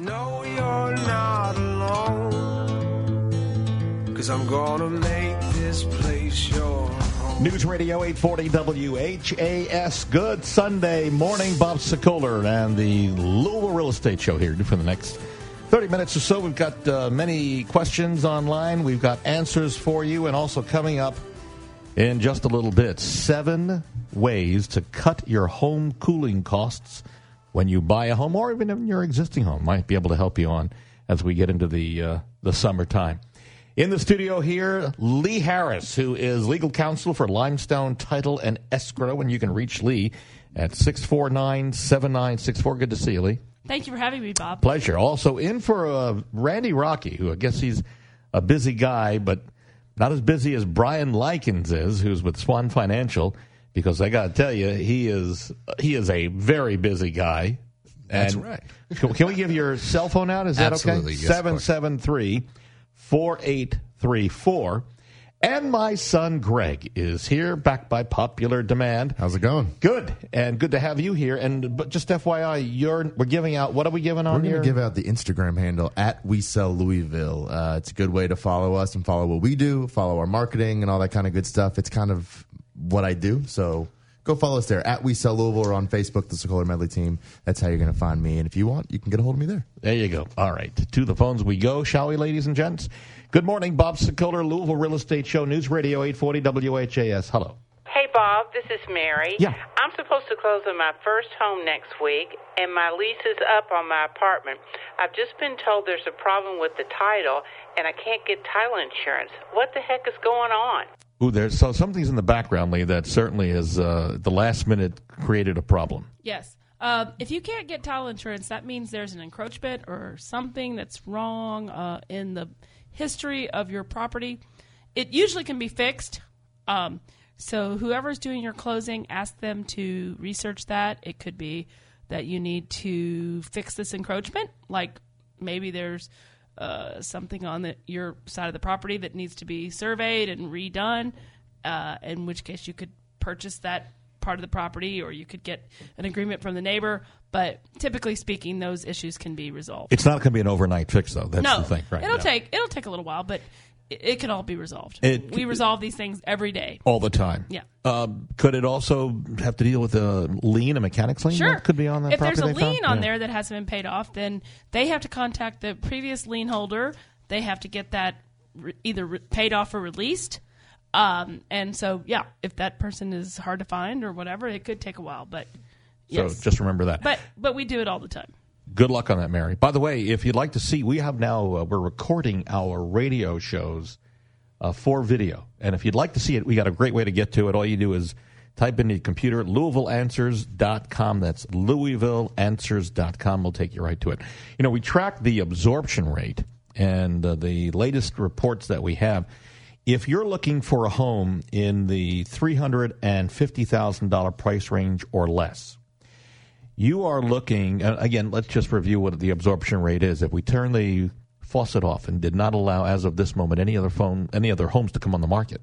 No, you're not alone. Cause I'm gonna make this place your home. News Radio 840 WHAS. Good Sunday morning. Bob Sokoler and the Louisville Real Estate Show here for the next 30 minutes or so. We've got uh, many questions online. We've got answers for you, and also coming up in just a little bit seven ways to cut your home cooling costs when you buy a home or even in your existing home. Might be able to help you on as we get into the, uh, the summertime. In the studio here, Lee Harris, who is legal counsel for Limestone Title and Escrow, and you can reach Lee at 649 7964. Good to see you, Lee. Thank you for having me, Bob. Pleasure. Also, in for uh, Randy Rocky, who I guess he's a busy guy, but not as busy as Brian Likens is, who's with Swan Financial. Because I got to tell you, he is he is a very busy guy. That's And right. can, can we give your cell phone out? Is that Absolutely, okay? yes, 773 4834. And my son Greg is here, back by popular demand. How's it going? Good, and good to have you here. And but just FYI, you're we're giving out. What are we giving on We're on going to give out the Instagram handle at We Sell Louisville. Uh, it's a good way to follow us and follow what we do, follow our marketing and all that kind of good stuff. It's kind of what I do. So go follow us there at We Sell Louisville or on Facebook, the Sokoler Medley Team. That's how you're going to find me. And if you want, you can get a hold of me there. There you go. All right. To the phones we go, shall we, ladies and gents? Good morning, Bob Sokoler, Louisville Real Estate Show, News Radio 840 WHAS. Hello. Hey, Bob, this is Mary. Yeah. I'm supposed to close on my first home next week, and my lease is up on my apartment. I've just been told there's a problem with the title, and I can't get title insurance. What the heck is going on? Ooh, there's so something's in the background, Lee, that certainly has uh, the last minute created a problem. Yes. Uh, if you can't get title insurance, that means there's an encroachment or something that's wrong uh, in the history of your property. It usually can be fixed. Um, so whoever's doing your closing, ask them to research that. It could be that you need to fix this encroachment, like maybe there's uh, something on the, your side of the property that needs to be surveyed and redone. Uh, in which case, you could purchase that part of the property, or you could get an agreement from the neighbor. But typically speaking, those issues can be resolved. It's not going to be an overnight fix, though. That's no, the thing, right? it'll yeah. take it'll take a little while, but it, it can all be resolved. It- we resolve these things every day. all the time. Yeah. Um, could it also have to deal with a lien, a mechanics lien? Sure, that could be on that. If there's a they found? lien on Yeah. there that hasn't been paid off, then they have to contact the previous lien holder. They have to get that re- either re- paid off or released. Um, and so, yeah, if that person is hard to find or whatever, it could take a while. But So just remember that. but but we do it all the time. Good luck on that, Mary. By the way, if you'd like to see, we have now uh, we're recording our radio shows uh, for video, and if you'd like to see it, we got a great way to get to it. All you do is type in your computer LouisvilleAnswers.com. That's LouisvilleAnswers.com. We'll take you right to it. You know, we track the absorption rate, and uh, the latest reports that we have. If you're looking for a home in the three hundred and fifty thousand dollar price range or less, you are looking uh, again let's just review what the absorption rate is. If we turn the faucet off and did not allow as of this moment any other phone any other homes to come on the market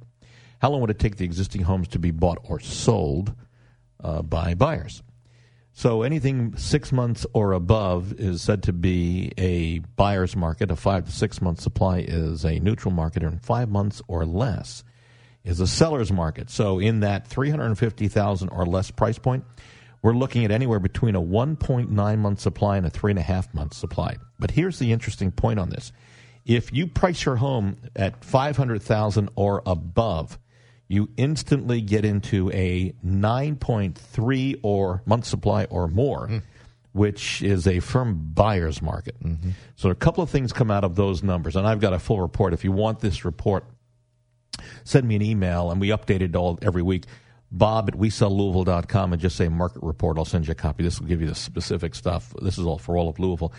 how long would it take the existing homes to be bought or sold uh, by buyers? So anything six months or above is said to be a buyer's market. A five to six month supply is a neutral market and five months or less is a seller's market. So in that 350000 or less price point we're looking at anywhere between a 1.9 month supply and a 3.5 month supply. But here's the interesting point on this. If you price your home at 500000 or above, you instantly get into a 9.3 or month supply or more, hmm. which is a firm buyer's market. Mm-hmm. So a couple of things come out of those numbers, and I've got a full report. If you want this report, send me an email, and we update it all every week. Bob at WeSellLouisville.com and just say market report. I'll send you a copy. This will give you the specific stuff. This is all for all of Louisville.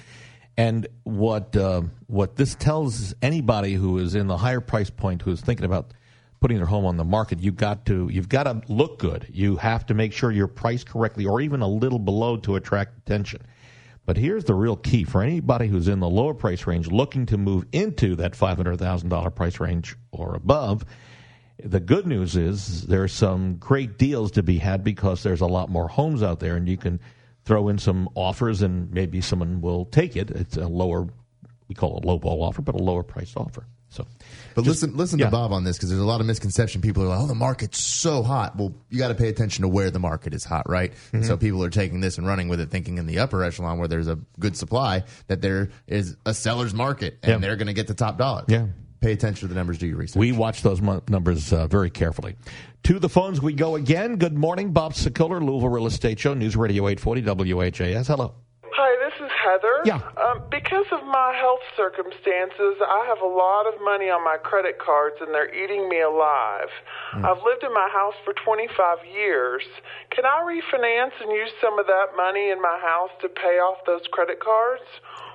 And what uh, what this tells anybody who is in the higher price point who is thinking about putting their home on the market, you got to you've got to look good. You have to make sure you're priced correctly, or even a little below to attract attention. But here's the real key for anybody who's in the lower price range looking to move into that $500,000 price range or above. The good news is there's some great deals to be had because there's a lot more homes out there and you can throw in some offers, and maybe someone will take it. It's a lower, we call it a low ball offer, but a lower priced offer. So, But just- listen, listen yeah. to Bob on this because there's a lot of misconception. People are like, "Oh, the market's so hot." Well, you got to pay attention to where the market is hot, right? Mm-hmm. And so people are taking this and running with it, thinking in the upper echelon where there's a good supply that there is a seller's market and Yeah. they're going to get the top dollar. Yeah. Pay attention to the numbers. Do your research. We watch those mu- numbers uh, very carefully. To the phones we go again. Good morning, Bob Sokoler, Louisville Real Estate Show, News Radio 840 WHAS. Hello. Hi, this is Heather. Yeah. Um, because of my health circumstances, I have a lot of money on my credit cards and they're eating me alive. I've lived in my house for 25 years. Can I refinance and use some of that money in my house to pay off those credit cards?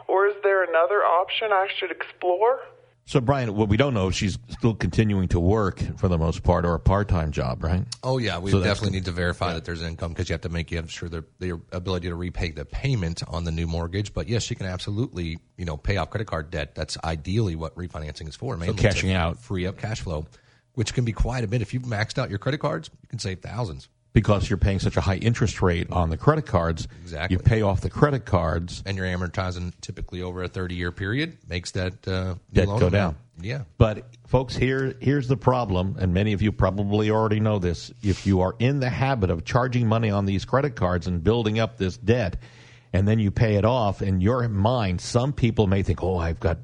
Or is there another option I should explore? So, Brian, what we don't know, is she's still continuing to work for the most part or a part time job, right? Oh yeah, we So definitely need to verify that there's income because you have to make you have sure their their ability to repay the payment on the new mortgage. But yes, she can absolutely you know pay off credit card debt. That's ideally what refinancing is for. Mainly cashing to out. free up cash flow, which can be quite a bit. If you've maxed out your credit cards, you can save thousands. Because you're paying such a high interest rate on the credit cards. Exactly. You pay off the credit cards, And you're amortizing typically over a 30 year period makes that uh, debt go down. Yeah. But folks, here here's the problem, and many of you probably already know this. If you are in the habit of charging money on these credit cards and building up this debt, and then you pay it off, in your mind, some people may think, "Oh, I've got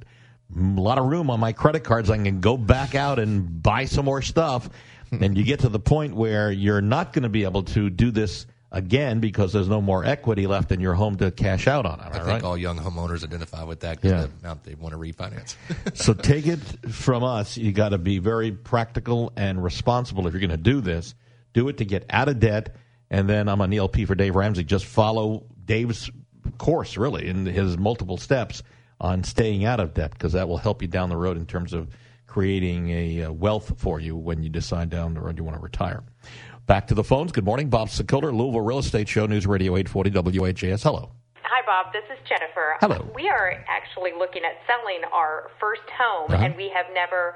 a lot of room on my credit cards. I can go back out and buy some more stuff." and you get to the point where you're not going to be able to do this again because there's no more equity left in your home to cash out on. Am I, I think right? all young homeowners identify with that because Yeah. the amount they want to refinance. so take it from us. You got to be very practical and responsible if you're going to do this. Do it to get out of debt. And then I'm on ELP for Dave Ramsey. Just follow Dave's course, really, in his multiple steps on staying out of debt because that will help you down the road in terms of creating a uh, wealth for you when you decide down the road you want to retire. Back to the phones. Good morning. Bob Sokoler, Louisville Real Estate Show, News Radio 840 WHAS. Hello. Hi, Bob. This is Jennifer. Hello. We are actually looking at selling our first home, Uh-huh. and we have never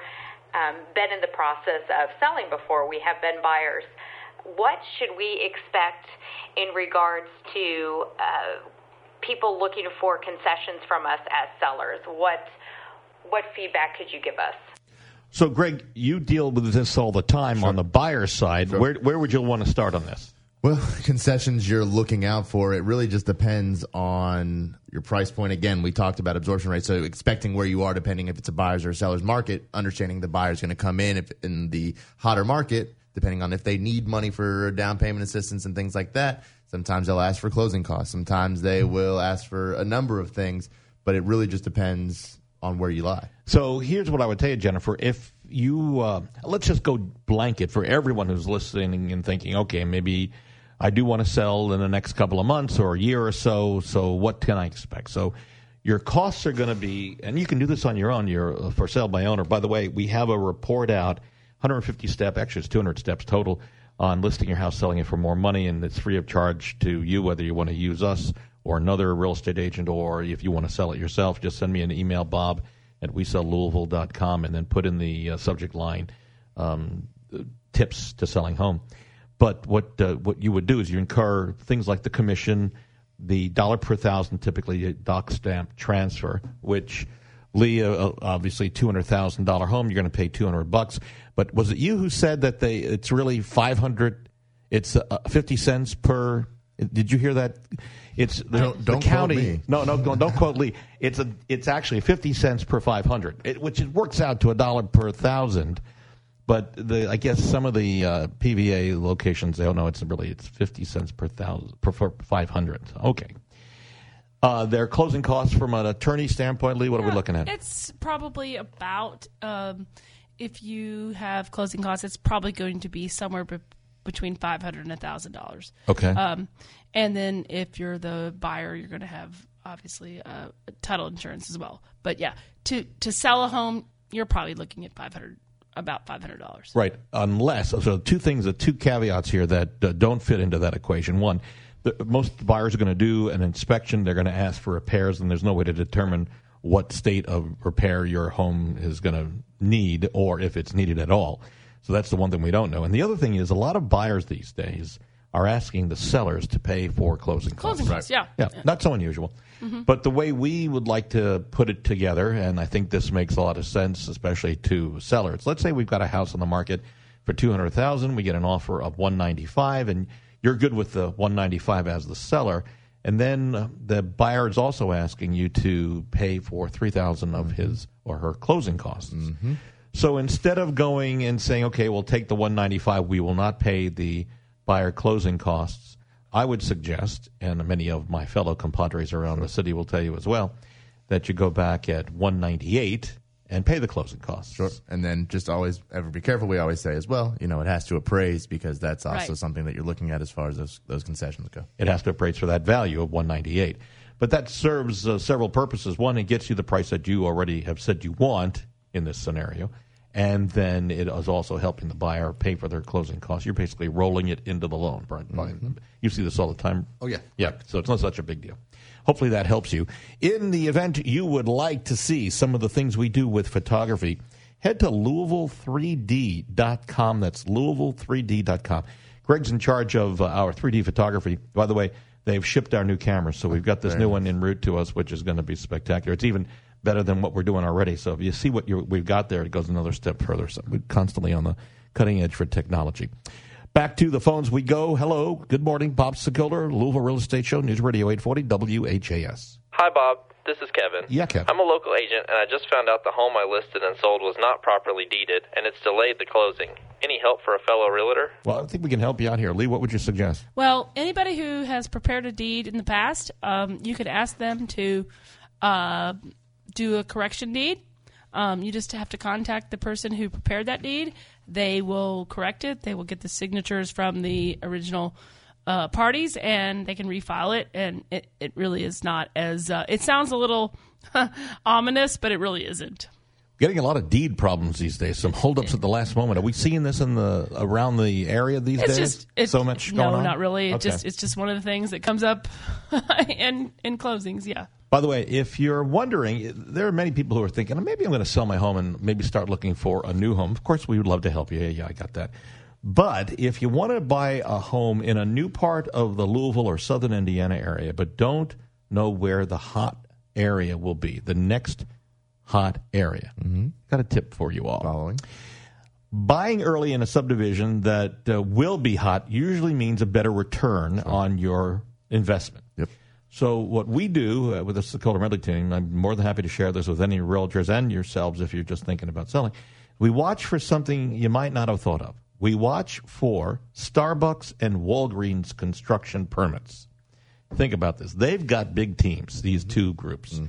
um, been in the process of selling before. We have been buyers. What should we expect in regards to uh, people looking for concessions from us as sellers? What what feedback could you give us? So, Greg, you deal with this all the time on the buyer side. Where where would you want to start on this? Well, concessions you're looking out for, it really just depends on your price point. Again, we talked about absorption rate, so expecting where you are depending if it's a buyer's or a seller's market, understanding the buyer's going to come in if in the hotter market, depending on if they need money for down payment assistance and things like that. Sometimes they'll ask for closing costs. Sometimes they mm-hmm. will ask for a number of things, but it really just depends on where you lie. So, here's what I would tell you, Jennifer. If you uh, let's just go blanket for everyone who's listening and thinking, okay, maybe I do want to sell in the next couple of months or a year or so. So, what can I expect? So, your costs are going to be, and you can do this on your own. You're uh, for sale by owner. By the way, we have a report out, 150 step, actually it's 200 steps total on listing your house, selling it for more money, and it's free of charge to you, whether you want to use us or another real estate agent, or if you want to sell it yourself, just send me an email, Bob at wesellouisville.com, and then put in the uh, subject line um, tips to selling home. But what uh, what you would do is you incur things like the commission, the dollar per thousand, typically a doc stamp transfer, which Lee, uh, obviously two hundred thousand dollar home, you're going to pay two hundred bucks. But was it you who said that they it's really five hundred? It's uh, fifty cents per. Did you hear that? It's the, Don't- the don't quote county. me. No, no, don't, don't quote Lee. It's a it's actually fifty cents per five hundred, it, which it works out to a dollar per thousand. But the I guess some of the uh, PVA locations they don't know it's really it's fifty cents per thousand per five hundred. Okay. Uh, their closing costs from an attorney standpoint, Lee. What are we looking at? It's probably about um, if you have closing costs, it's probably going to be somewhere be- between five hundred and thousand dollars. Okay. Um, and then if you're the buyer, you're going to have obviously uh, title insurance as well. But yeah, to to sell a home, you're probably looking at five hundred about five hundred dollars. Right. Unless, so two things, uh, two caveats here that uh, don't fit into that equation. One, the, most buyers are going to do an inspection. They're going to ask for repairs, and there's no way to determine what state of repair your home is going to need or if it's needed at all. So that's the one thing we don't know. And the other thing is, a lot of buyers these days are asking the sellers to pay for closing costs. Closing costs, yeah. Yeah, not so unusual. But the way we would like to put it together, and I think this makes a lot of sense, especially to sellers. Let's say we've got a house on the market for two hundred thousand. We get an offer of one ninety five, and you're good with the one ninety five as the seller. And then uh, the buyer is also asking you to pay for three thousand of his or her closing costs. So instead of going and saying, okay, we'll take the 195, we will not pay the buyer closing costs, I would suggest, and many of my fellow compadres around the city will tell you as well, that you go back at 198 and pay the closing costs. Sure. And then just always ever be careful. We always say as well, you know, it has to appraise because that's also Right. something that you're looking at as far as those, those concessions go. It has to appraise for that value of 198. But that serves uh, several purposes. One, it gets you the price that you already have said you want in this scenario. And then it is also helping the buyer pay for their closing costs. You're basically rolling it into the loan. Brian. Brian, You see this all the time. Oh, yeah. Yeah, so it's not such a big deal. Hopefully that helps you. In the event you would like to see some of the things we do with photography, head to Louisville3D.com. That's Louisville3D.com. Greg's in charge of uh, our 3D photography. By the way, they've shipped our new camera, so we've got this new one en route to us, which is going to be spectacular. It's even better than what we're doing already. So if you see what you're, we've got there, it goes another step further. So we're constantly on the cutting edge for technology. Back to the phones we go. Hello, good morning, Bob Sokoler, Louisville Real Estate Show, News Radio 840 WHAS. Hi, Bob. This is Kevin. Yeah, Kevin. I'm a local agent, and I just found out the home I listed and sold was not properly deeded, and it's delayed the closing. Any help for a fellow realtor? Well, I think we can help you out here. Lee, what would you suggest? Well, anybody who has prepared a deed in the past, um, you could ask them to uh, do a correction deed. Um, you just have to contact the person who prepared that deed. They will correct it. They will get the signatures from the original uh, parties, and they can refile it. And it, it really is not as uh, it sounds a little ominous, but it really isn't. Getting a lot of deed problems these days. Some holdups at the last moment. Are we seeing this in the around the area these It's days? just it's, so much No, going on. No, not really. It Okay. just it's just one of the things that comes up in in closings. Yeah. By the way, if you're wondering, there are many people who are thinking, maybe I'm going to sell my home and maybe start looking for a new home. Of course, we would love to help you. Yeah, yeah, I got that. But if you want to buy a home in a new part of the Louisville or southern Indiana area, but don't know where the hot area will be, the next hot area, mm-hmm. got a tip for you all. Following. Buying early in a subdivision that uh, will be hot usually means a better return on your investment. Yep. So what we do uh, with the Sokoler Medley team, I'm more than happy to share this with any realtors and yourselves if you're just thinking about selling. We watch for something you might not have thought of. We watch for Starbucks and Walgreens construction permits. Think about this. They've got big teams, these two groups,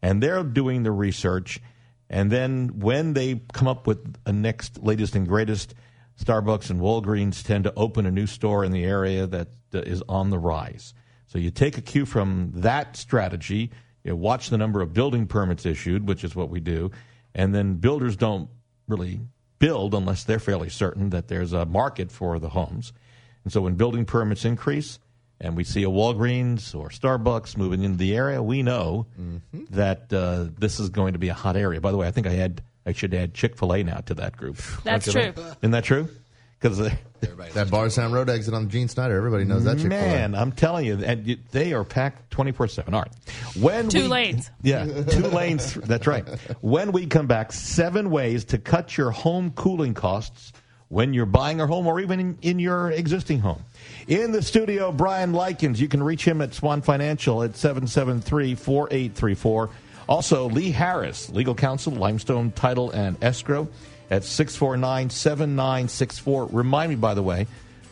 and they're doing the research. And then when they come up with a next, latest, and greatest, Starbucks and Walgreens tend to open a new store in the area that uh, is on the rise. So you take a cue from that strategy, you watch the number of building permits issued, which is what we do, and then builders don't really build unless they're fairly certain that there's a market for the homes. And so when building permits increase and we see a Walgreens or Starbucks moving into the area, we know that uh, this is going to be a hot area. By the way, I think I had I should add Chick Fil A now to that group. That's true. Isn't that true? Because That Bardstown Road exit on the Gene Snyder. Everybody knows that chick man, I'm telling you, and you, they are packed 24 seven. All right, when Two we- lanes. yeah, two lanes. That's right. When we come back, seven ways to cut your home cooling costs when you're buying a home or even in, in your existing home. In the studio, Brian Likens. You can reach him at Swan Financial at 773-4834. Also, Lee Harris, legal counsel, Limestone Title and Escrow at 649 7964. Remind me, by the way,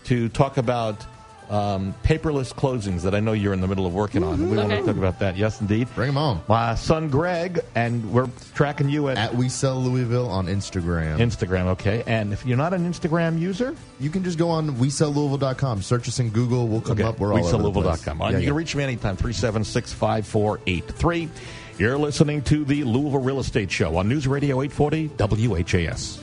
to talk about um, paperless closings that I know you're in the middle of working on. Mm-hmm. We okay. want to talk about that. Yes, indeed. Bring them on. My son Greg, and we're tracking you at, at We Sell Louisville on Instagram. Instagram, okay. And if you're not an Instagram user, you can just go on We Sell Louisville.com. Search us in Google. We'll come okay. up. We're all we Sell over. Uh, yeah, you yeah. can reach me anytime, 376 5483. You're listening to the Louisville Real Estate Show on News Radio 840 WHAS.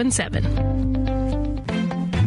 2277.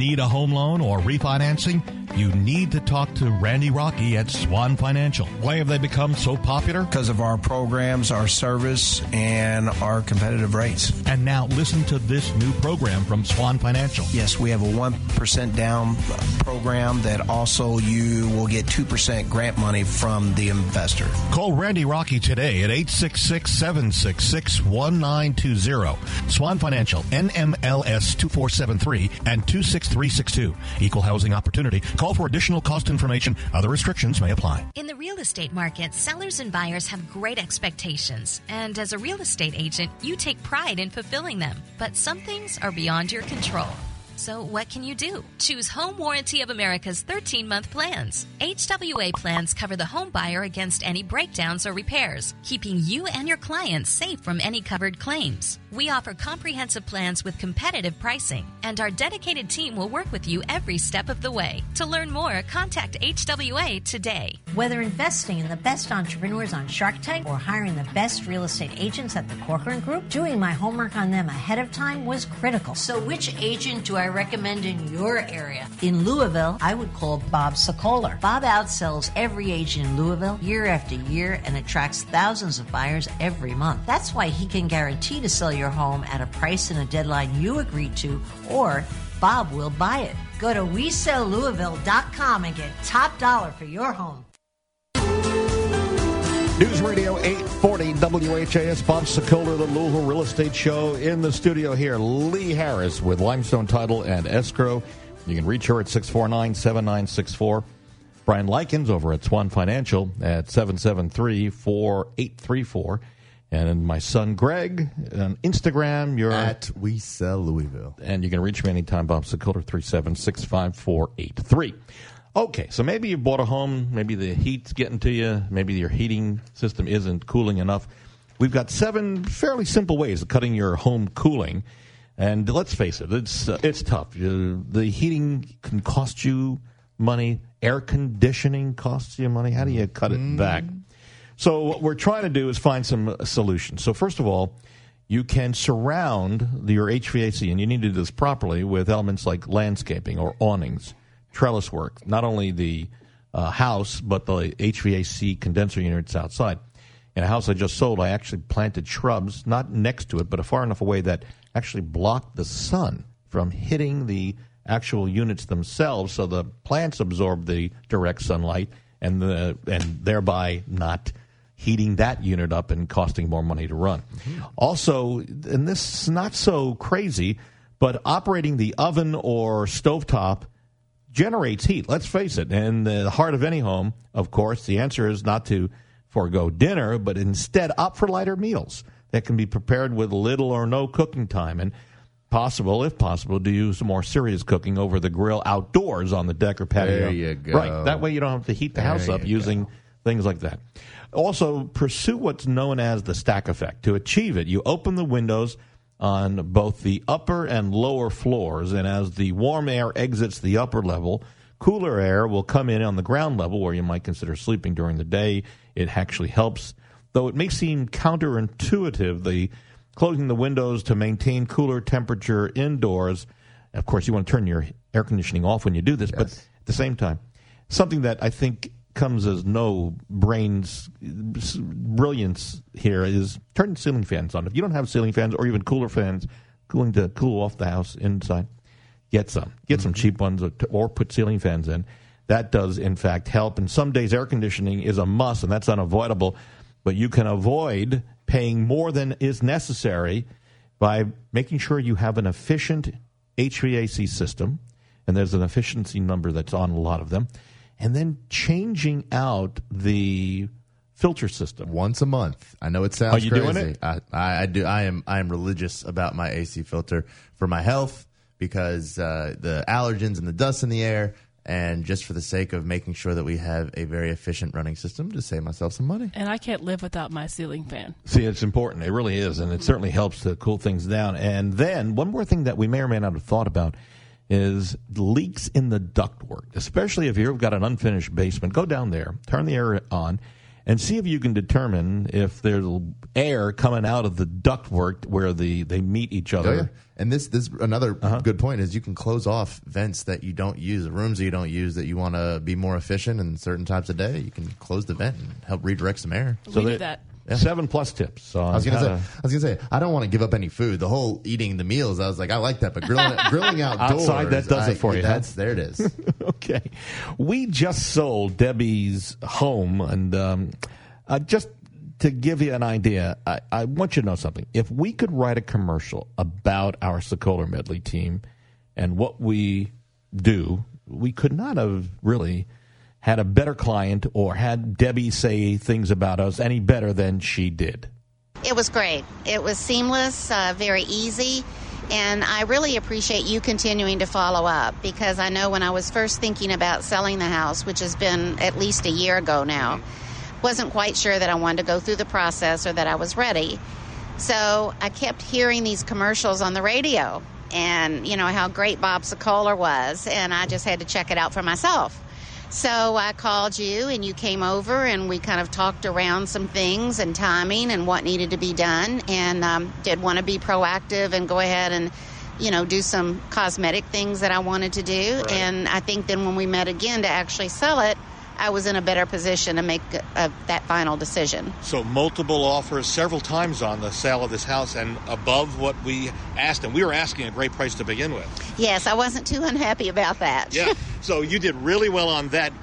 Need a home loan or refinancing? You need to talk to Randy Rocky at Swan Financial. Why have they become so popular? Because of our programs, our service, and our competitive rates. And now listen to this new program from Swan Financial. Yes, we have a 1% down program that also you will get 2% grant money from the investor. Call Randy Rocky today at 866 766 1920. Swan Financial, NMLS 2473 and 26362. Equal housing opportunity. Call for additional cost information. Other restrictions may apply. In the real estate market, sellers and buyers have great expectations. And as a real estate agent, you take pride in fulfilling them. But some things are beyond your control. So, what can you do? Choose Home Warranty of America's 13 month plans. HWA plans cover the home buyer against any breakdowns or repairs, keeping you and your clients safe from any covered claims. We offer comprehensive plans with competitive pricing, and our dedicated team will work with you every step of the way. To learn more, contact HWA today. Whether investing in the best entrepreneurs on Shark Tank or hiring the best real estate agents at the Corcoran Group, doing my homework on them ahead of time was critical. So, which agent do I recommend in your area? In Louisville, I would call Bob Sokoler. Bob outsells every agent in Louisville year after year and attracts thousands of buyers every month. That's why he can guarantee to sell your home at a price and a deadline you agreed to, or Bob will buy it. Go to WeSellLouisville.com and get top dollar for your home. News Radio 840 WHAS, Bob Sokoler, the Louisville Real Estate Show. In the studio here, Lee Harris with Limestone Title and Escrow. You can reach her at 649 7964. Brian Likens over at Swan Financial at 773 4834. And my son Greg on Instagram, you're At We Sell Louisville. and you can reach me anytime, Bob Sokoler, 376 5483. Okay, so maybe you bought a home, maybe the heat's getting to you, maybe your heating system isn't cooling enough. We've got seven fairly simple ways of cutting your home cooling. And let's face it, it's uh, it's tough. Uh, the heating can cost you money. Air conditioning costs you money. How do you cut it back? So what we're trying to do is find some uh, solutions. So first of all, you can surround your HVAC, and you need to do this properly with elements like landscaping or awnings, trellis work. Not only the uh, house, but the HVAC condenser units outside. In a house I just sold, I actually planted shrubs, not next to it, but a far enough away that actually blocked the sun from hitting the actual units themselves, so the plants absorb the direct sunlight and the and thereby not heating that unit up and costing more money to run. Also, and this is not so crazy, but operating the oven or stovetop generates heat. Let's face it. In the heart of any home, of course, the answer is not to forego dinner, but instead opt for lighter meals that can be prepared with little or no cooking time and possible, if possible, to use more serious cooking over the grill outdoors on the deck or patio. There you go. Right. That way you don't have to heat the There house up using things like that. Also, pursue what's known as the stack effect. To achieve it, you open the windows on both the upper and lower floors, and as the warm air exits the upper level, cooler air will come in on the ground level where you might consider sleeping during the day. It actually helps, though it may seem counterintuitive, the closing the windows to maintain cooler temperature indoors. Of course, you want to turn your air conditioning off when you do this, but at the same time, something that I think comes as no brains brilliance here is turn ceiling fans on. If you don't have ceiling fans or even cooler fans, cooling to cool off the house inside, get some. Get some mm-hmm. cheap ones or, or put ceiling fans in. That does, in fact, help. And some days air conditioning is a must, and that's unavoidable. But you can avoid paying more than is necessary by making sure you have an efficient HVAC system. And there's an efficiency number that's on a lot of them. And then changing out the filter system. once a month. I know it sounds Are you crazy. doing it? I, I, I do. I am. I am religious about my AC filter for my health because uh, the allergens and the dust in the air, and just for the sake of making sure that we have a very efficient running system to save myself some money. And I can't live without my ceiling fan. See, it's important. It really is, and it certainly helps to cool things down. And then one more thing that we may or may not have thought about is leaks in the ductwork, especially if you've got an unfinished basement. Go down there, turn the air on, and see if you can determine if there's air coming out of the ductwork where the they meet each other. Oh, yeah. And this this another Uh-huh. good point is you can close off vents that you don't use, rooms that you don't use that you want to be more efficient in certain times of day. You can close the vent and help redirect some air. we do they- that. Seven plus tips. I was gonna say, I was gonna say, I don't want to give up any food. The whole eating the meals, I was like, I like that, but grilling, grilling outdoors, Outside, that does it I- for you, huh? That's there it is. okay. We just sold Debbie's home, and um, uh, just to give you an idea, I, I want you to know something. If we could write a commercial about our Sokoler Medley team and what we do, we could not have really had a better client or had Debbie say things about us any better than she did. It was great. It was seamless, uh, very easy, and I really appreciate you continuing to follow up because I know when I was first thinking about selling the house, which has been at least a year ago now, wasn't quite sure that I wanted to go through the process or that I was ready. So I kept hearing these commercials on the radio and, you know, how great Bob Sokoler was, and I just had to check it out for myself. So I called you and you came over and we kind of talked around some things and timing and what needed to be done and um, did want to be proactive and go ahead and you know do some cosmetic things that I wanted to do. And I think then when we met again to actually sell it I was in a better position to make uh that final decision. So multiple offers several times on the sale of this house and above what we asked, and we were asking a great price to begin with. Yes, I wasn't too unhappy about that. Yeah. so you did really well on that.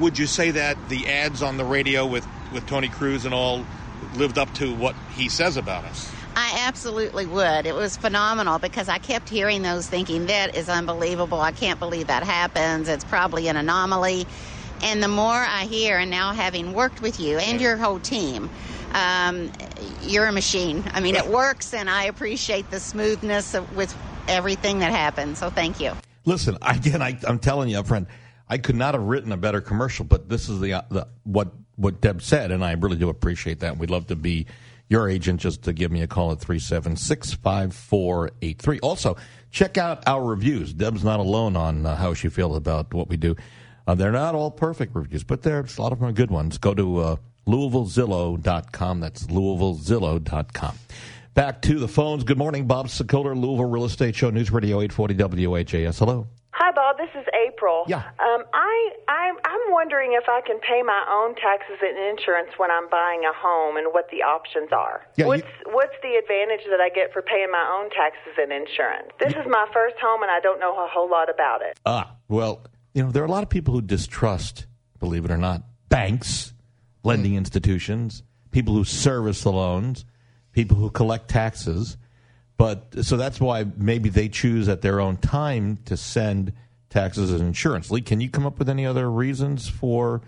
Would you say that the ads on the radio with, with Tony Cruz and all lived up to what he says about us? I absolutely would. It was phenomenal because I kept hearing those thinking, that is unbelievable. I can't believe that happens. It's probably an anomaly. And the more I hear, and now having worked with you and your whole team, um, you're a machine. I mean, it works, and I appreciate the smoothness of, with everything that happens. So thank you. Listen, again, I, I'm telling you, friend, I could not have written a better commercial, but this is the, uh, the what what Deb said, and I really do appreciate that. We'd love to be your agent. Just to give me a call at three seven six five four eight three. Also, check out our reviews. Deb's not alone on uh, how she feels about what we do. Uh, they're not all perfect reviews, but there's a lot of them are good ones. Go to uh, LouisvilleZillow.com. That's LouisvilleZillow.com. Back to the phones. Good morning, Bob Sokoler, Louisville Real Estate Show, News Radio 840 WHAS. Hello. Hi, Bob. This is April. Yeah. Um, I I'm I'm wondering if I can pay my own taxes and insurance when I'm buying a home, and what the options are. Yeah, you- what's What's the advantage that I get for paying my own taxes and insurance? This is my first home, and I don't know a whole lot about it. Ah, well, you know, there are a lot of people who distrust, believe it or not, banks, lending institutions, people who service the loans, people who collect taxes. But so that's why maybe they choose at their own time to send taxes and insurance. Lee, can you come up with any other reasons for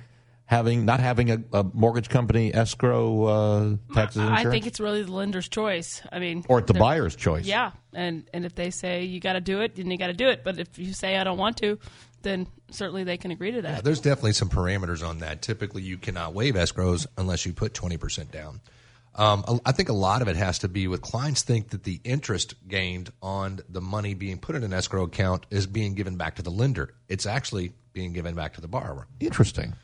having not having a, a mortgage company escrow uh, taxes insurance? I think it's really the lender's choice. I mean, Or the buyer's choice. Yeah, and and if they say you got to do it, then you got to do it. But if you say I don't want to, then certainly they can agree to that. Yeah, there's definitely some parameters on that. Typically, you cannot waive escrows unless you put 20% down. Um, I I think a lot of it has to be with clients think that the interest gained on the money being put in an escrow account is being given back to the lender. It's actually being given back to the borrower. Interesting.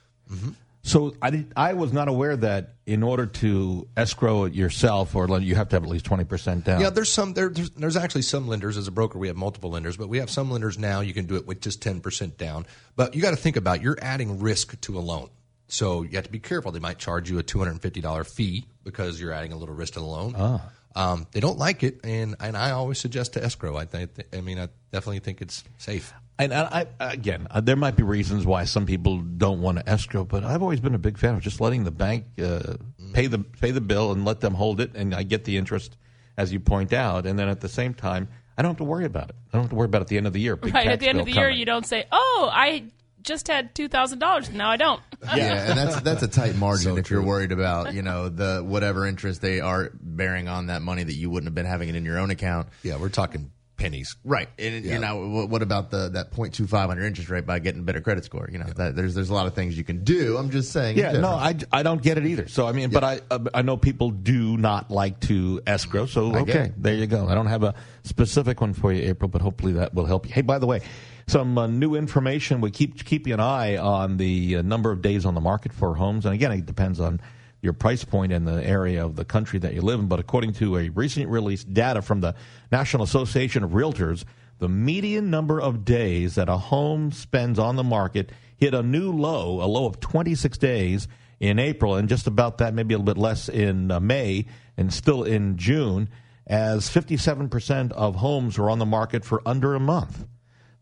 So I did, I was not aware that in order to escrow it yourself, or you have to have at least twenty percent down. Yeah, there's some there, there's, there's actually some lenders as a broker we have multiple lenders, but we have some lenders now you can do it with just 10% down. But you got to think about you're adding risk to a loan. So you have to be careful. They might charge you a $250 fee because you're adding a little risk to the loan. Ah. Um, they don't like it, and, and I always suggest to escrow. I think, I mean, I definitely think it's safe. And I, I, again, uh, there might be reasons why some people don't want to escrow, but I've always been a big fan of just letting the bank uh, pay the pay the bill and let them hold it, and I get the interest, as you point out, and then at the same time, I don't have to worry about it. I don't have to worry about it at the end of the year. Big right at the end of the year, you don't say, "Oh, I just had two thousand dollars. Now I don't. yeah, and that's that's a tight margin if you're worried about you know the whatever interest they are bearing on that money that you wouldn't have been having it in your own account. Yeah, we're talking pennies, right? And Yeah. you know what, about the that 0.25 on your interest rate by getting a better credit score? You know that, there's there's a lot of things you can do. I'm just saying. Yeah, no. I, I don't get it either. So I mean, but I uh, I know people do not like to escrow. So okay, there you go. I don't have a specific one for you, April, but hopefully that will help you. Hey, by the way, some uh, new information. We keep keeping an eye on the uh, number of days on the market for homes, and again, it depends on your price point and the area of the country that you live in. But according to a recent released data from the National Association of Realtors, the median number of days that a home spends on the market hit a new low, a low of 26 days in April, and just about that, maybe a little bit less in uh, May, and still in June, as 57% of homes were on the market for under a month.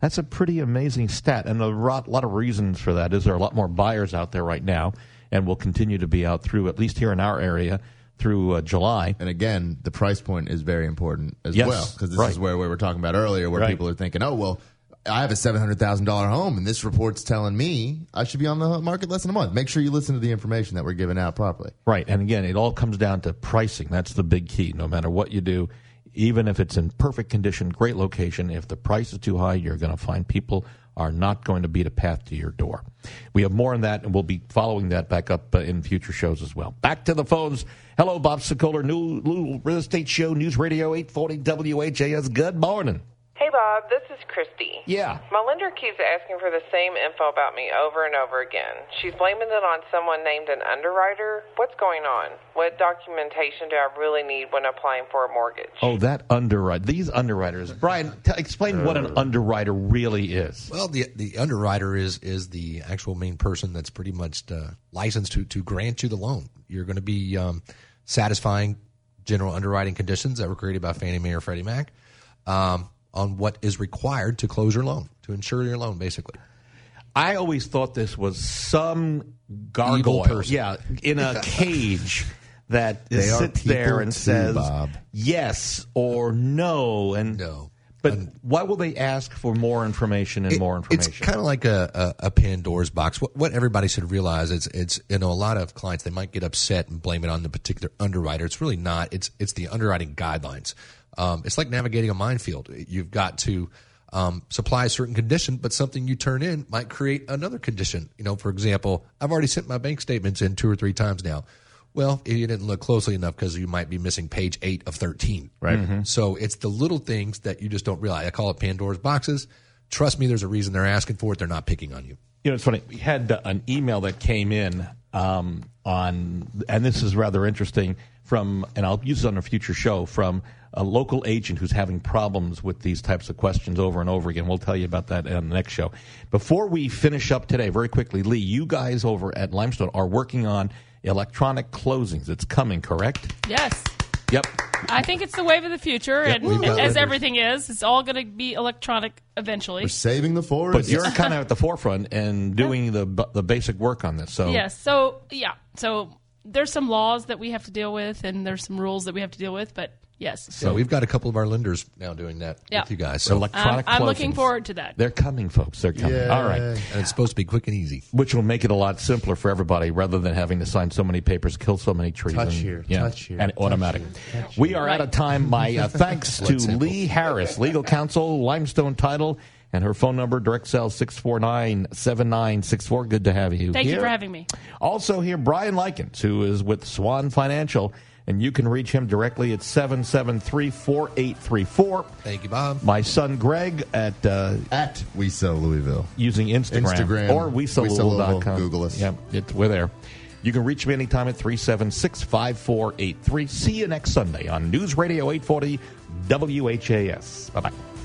That's a pretty amazing stat, and a lot of reasons for that is there are a lot more buyers out there right now, and will continue to be out through at least here in our area through uh, July. And again, the price point is very important as Yes, well because this right. is where we were talking about earlier, where Right. people are thinking, "Oh, well, I have a seven hundred thousand dollar home, and this report's telling me I should be on the market less than a month." Make sure you listen to the information that we're giving out properly. Right. And again, it all comes down to pricing. That's the big key. No matter what you do, even if it's in perfect condition, great location, if the price is too high, you're going to find people are not going to beat a path to your door. We have more on that, and we'll be following that back up uh, in future shows as well. Back to the phones. Hello, Bob Sokoler, New, New Real Estate Show, News Radio 840 WHAS. Good morning. Hey, Bob, this is Christy. Yeah. My lender keeps asking for the same info about me over and over again. She's blaming it on someone named an underwriter. What's going on? What documentation do I really need when applying for a mortgage? Oh, that underwriter. These underwriters. Brian, t- explain what an underwriter really is. Well, the the underwriter is is the actual main person that's pretty much uh, licensed to to grant you the loan. You're going to be um, satisfying general underwriting conditions that were created by Fannie Mae or Freddie Mac um, on what is required to close your loan to insure your loan, basically. I always thought this was some gargoyle, person. yeah, in a cage that They sits there and too, says Bob. yes or no, and no. But why will they ask for more information and more information? It's kind of like a, a, a Pandora's box. What, what everybody should realize is it's you know a lot of clients they might get upset and blame it on the particular underwriter. It's really not. It's it's the underwriting guidelines. Um, it's like navigating a minefield. You've got to um, supply a certain condition, but something you turn in might create another condition. You know, for example, I've already sent my bank statements in two or three times now. Well, you didn't look closely enough because you might be missing page eight of 13. Right. Mm-hmm. So it's the little things that you just don't realize. I call it Pandora's boxes. Trust me, there's a reason they're asking for it. They're not picking on you. You know, it's funny. We had uh, an email that came in um, on, and this is rather interesting from, and I'll use it on a future show from a local agent who's having problems with these types of questions over and over again. We'll tell you about that on the next show. Before we finish up today, very quickly, Lee, you guys over at Limestone are working on electronic closings. It's coming, correct? Yes. Yep. I think it's the wave of the future, Yep, and we've as lenders. everything is, it's all going to be electronic eventually. We're saving the forest. But you're kind of at the forefront and doing the the basic work on this. So Yes. So yeah. So there's some laws that we have to deal with, and there's some rules that we have to deal with. But yes. So we've got a couple of our lenders now doing that Yeah. with you guys. So Electronic I'm, I'm looking closings. forward to that. They're coming, folks. They're coming. Yay. All right. And it's supposed to be quick and easy. Which will make it a lot simpler for everybody rather than having to sign so many papers, kill so many trees. Touch and, here, yeah, touch here, And touch automatic. here, touch we here. are out of time. My uh, thanks to Let's. Lee Harris, legal counsel, Limestone Title, and her phone number, direct cell 649 7964. Good to have you Thank here. you for having me. Also here, Brian Likens, who is with Swan Financial, and you can reach him directly at 773-4834. Thank you, Bob. My son Greg at uh, at We Sell Louisville using Instagram, Instagram, or We Sell Louisville, WeSellLouisville.com. Google us. Yep, it, we're there. You can reach me anytime at 376-5483. See you next Sunday on News Radio 840 WHAS. Bye-bye.